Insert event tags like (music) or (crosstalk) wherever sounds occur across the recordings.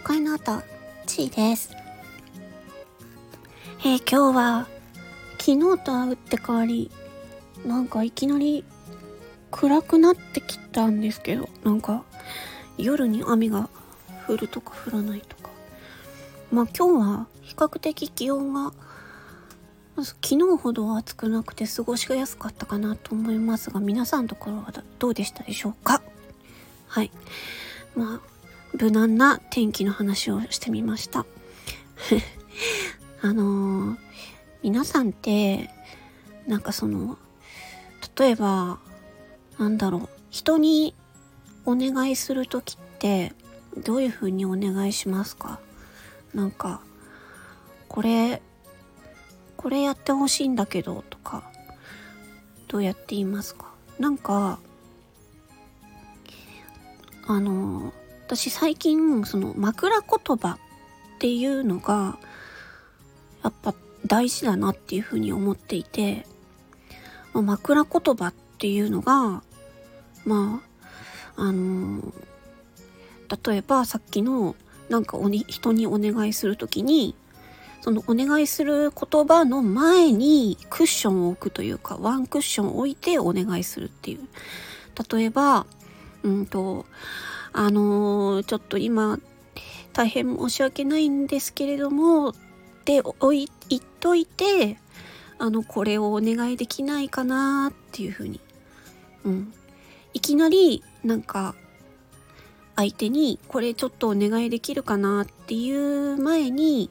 の声の後、ちーです。えー、今日は、昨日とは打って変わり、なんかいきなり暗くなってきたんですけど、なんか夜に雨が降るとか降らないとか。まあ今日は比較的気温が、昨日ほど暑くなくて過ごしやすかったかなと思いますが、皆さんのところはどうでしたでしょうか？はい。まあ、無難な天気の話をしてみました。(laughs) あのー、皆さんって、なんかその、例えば、なんだろう、人にお願いする時って、どういう風にお願いしますか？なんか、これ、これやってほしいんだけど、とか、どうやって言いますか？なんか、あの、私最近、その枕言葉っていうのが、やっぱ大事だなっていうふうに思っていて、ま、枕言葉っていうのが、まあ、あの例えばさっきのなんかおに人にお願いするときに、そのお願いする言葉の前にクッションを置くというか、ワンクッションを置いてお願いするっていう。例えば、うんと、あのー、ちょっと今、大変申し訳ないんですけれども、っておい言っといて、あの、これをお願いできないかなっていうふうに。うん。いきなり、なんか、相手に、これちょっとお願いできるかなっていう前に、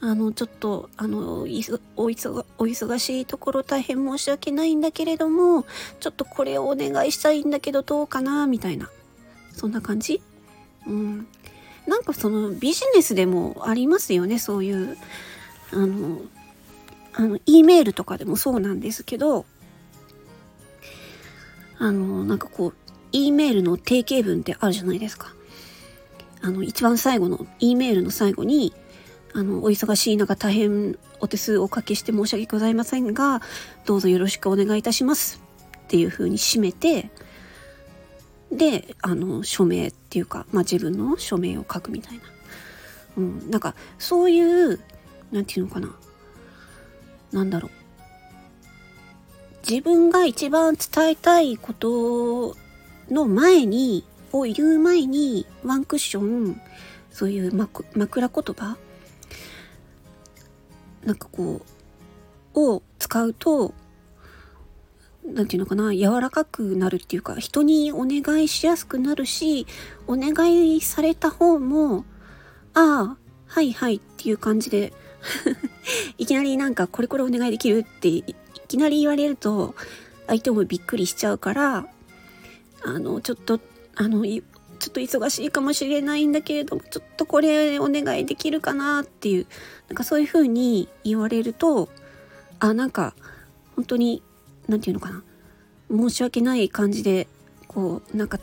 あの、ちょっと、あの、お忙しいところ大変申し訳ないんだけれども、ちょっとこれをお願いしたいんだけどどうかな、みたいな。そんな感じ？うん。なんかそのビジネスでもありますよね、そういう、あの、あの、E メールとかでもそうなんですけど、あの、なんかこう、E メールの定型文ってあるじゃないですか。あの、一番最後の E メールの最後に、あの、お忙しい中大変お手数おかけして申し訳ございませんが、どうぞよろしくお願いいたします。っていう風に締めて、で、あの、署名っていうか、まあ、自分の署名を書くみたいな。うん、なんか、そういう、なんていうのかな。なんだろう。自分が一番伝えたいことの前に、を言う前に、ワンクッション、そういう枕言葉？なんかこう、を使うと、なんていうのかな、柔らかくなるっていうか、人にお願いしやすくなるし、お願いされた方も、ああ、はいはいっていう感じで (laughs) いきなりなんかこれこれお願いできるっていきなり言われると、相手もびっくりしちゃうから、あの、ちょっと、あの、ちょっと忙しいかもしれないんだけれども、ちょっとこれお願いできるかなっていう、なんかそういう風に言われると、あ、なんか、本当に何て言うのかな申し訳ない感じでこうなんか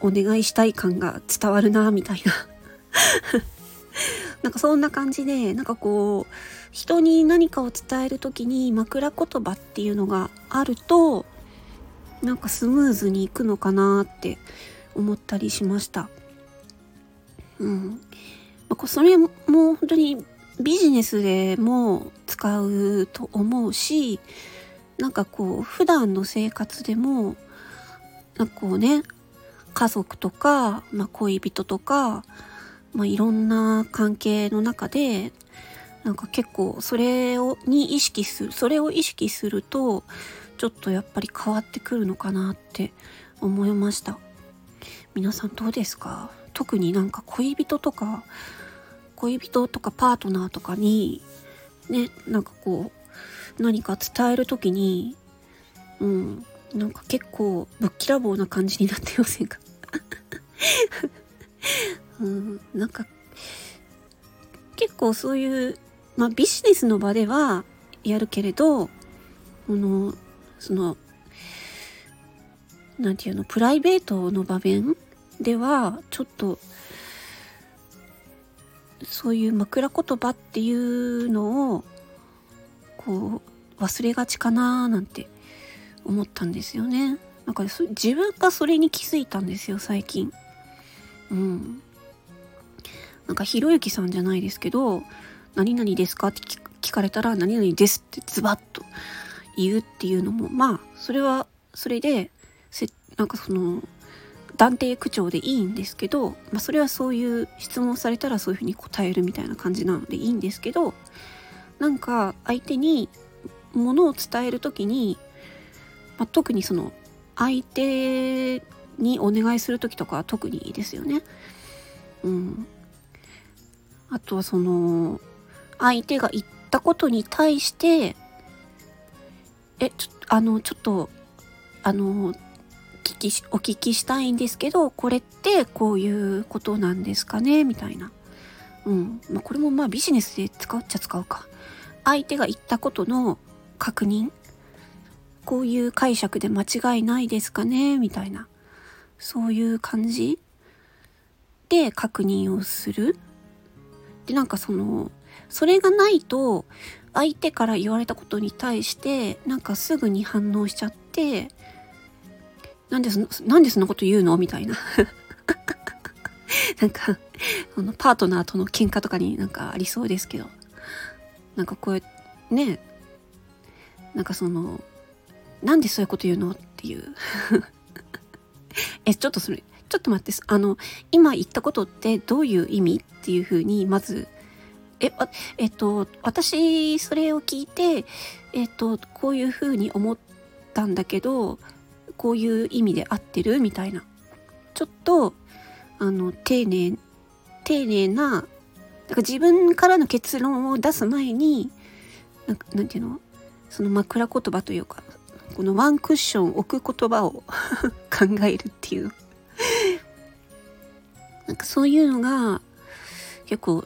お願いしたい感が伝わるなみたいな (laughs) なんかそんな感じでなんかこう人に何かを伝える時に枕言葉っていうのがあるとなんかスムーズにいくのかなって思ったりしました。うん。まあ、それも本当にビジネスでも使うと思うしなんかこう普段の生活でもなんかこうね家族とか、まあ、恋人とか、まあ、いろんな関係の中でなんか結構それをに意識するそれを意識するとちょっとやっぱり変わってくるのかなって思いました。皆さんどうですか？特になんか恋人とか恋人とかパートナーとかにねなんかこう何か伝える時に、うん、なんか結構ぶっきらぼうな感じになってませんか？(laughs) うん、なんか結構そういう、まあビジネスの場ではやるけれど、この、その、なんていうの、プライベートの場面では、ちょっと、そういう枕言葉っていうのをこう忘れがちかなーなんて思ったんですよね。なんか自分がそれに気づいたんですよ最近。うん。なんかひろゆきさんじゃないですけど、何々ですか？って聞かれたら、何々ですってズバッと言うっていうのも、まあ、それは、それで、せなんかその、断定口調でいいんですけど、まあ、それはそういう質問されたらそういうふうに答えるみたいな感じなのでいいんですけど、なんか相手にものを伝える時に、まあ、特にその相手にお願いする時とかは特にいいですよね。うん。あとはその相手が言ったことに対してえちょっとあのちょっとあの聞きお聞きしたいんですけどこれってこういうことなんですかね？みたいな。うんまあ、これもまあビジネスで使うっちゃ使うか。相手が言ったことの確認こういう解釈で間違いないですかねみたいなそういう感じで確認をする。でなんかそのそれがないと相手から言われたことに対してなんかすぐに反応しちゃってなんでそなんでそんなこと言うの？みたいな。(laughs) なんかあのパートナーとの喧嘩とかになんかありそうですけど。なんかこうねなんかそのなんでそういうこと言うのっていう。(laughs) えちょっとそれちょっと待ってあの今言ったことってどういう意味っていうふうにまずえあえっと私それを聞いてえっとこういうふうに思ったんだけどこういう意味で合ってるみたいな。ちょっとあの丁寧丁寧なだか自分からの結論を出す前になんかなんていうの？その枕言葉というかこのワンクッション置く言葉を (laughs) 考えるっていう。なんかそういうのが結構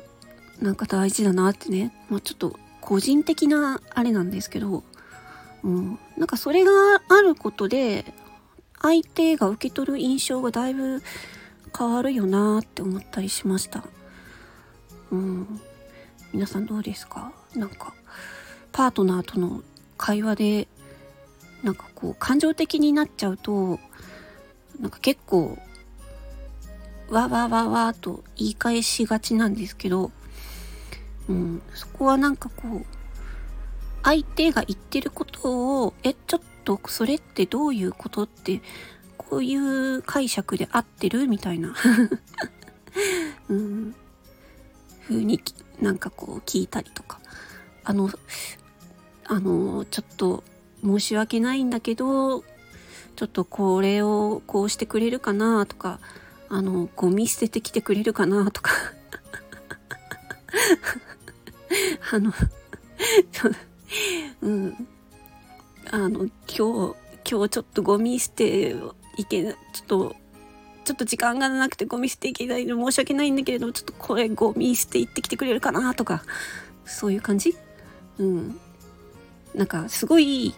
なんか大事だなってね、まあ、ちょっと個人的なあれなんですけど、うん、なんかそれがあることで相手が受け取る印象がだいぶ変わるよなって思ったりしました。うん、皆さんどうですか？なんかパートナーとの会話でなんかこう感情的になっちゃうとなんか結構わわわわと言い返しがちなんですけど、うん、そこはなんかこう相手が言ってることをえちょっとそれってどういうことってこういう解釈で合ってる？みたいな、(laughs) うん、風になんかこう聞いたりとか。あのあのちょっと申し訳ないんだけどちょっとこれをこうしてくれるかなとかあのゴミ捨ててきてくれるかなとか。(laughs) あの (laughs) うん。あの今日今日ちょっとゴミ捨ていけちょっとちょっと時間がなくてゴミ捨ていけないの申し訳ないんだけれどもちょっとこれゴミ捨て行ってきてくれるかなとかそういう感じ？うん。なんかすごい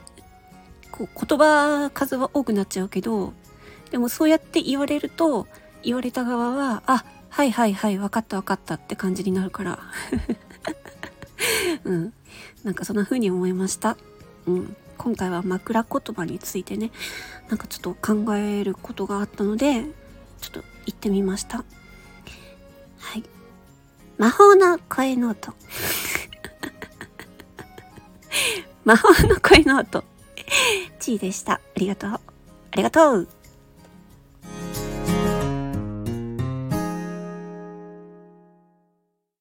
こう言葉数は多くなっちゃうけどでもそうやって言われると言われた側はあはいはいはい分かった分かったって感じになるから。(laughs) うん。なんかそんな風に思いました。うん。今回は枕言葉についてねなんかちょっと考えることがあったのでちょっと行ってみましたはい魔法の声の音 (laughs) 魔法の声の音。ちーでした。ありがとう。ありがとう。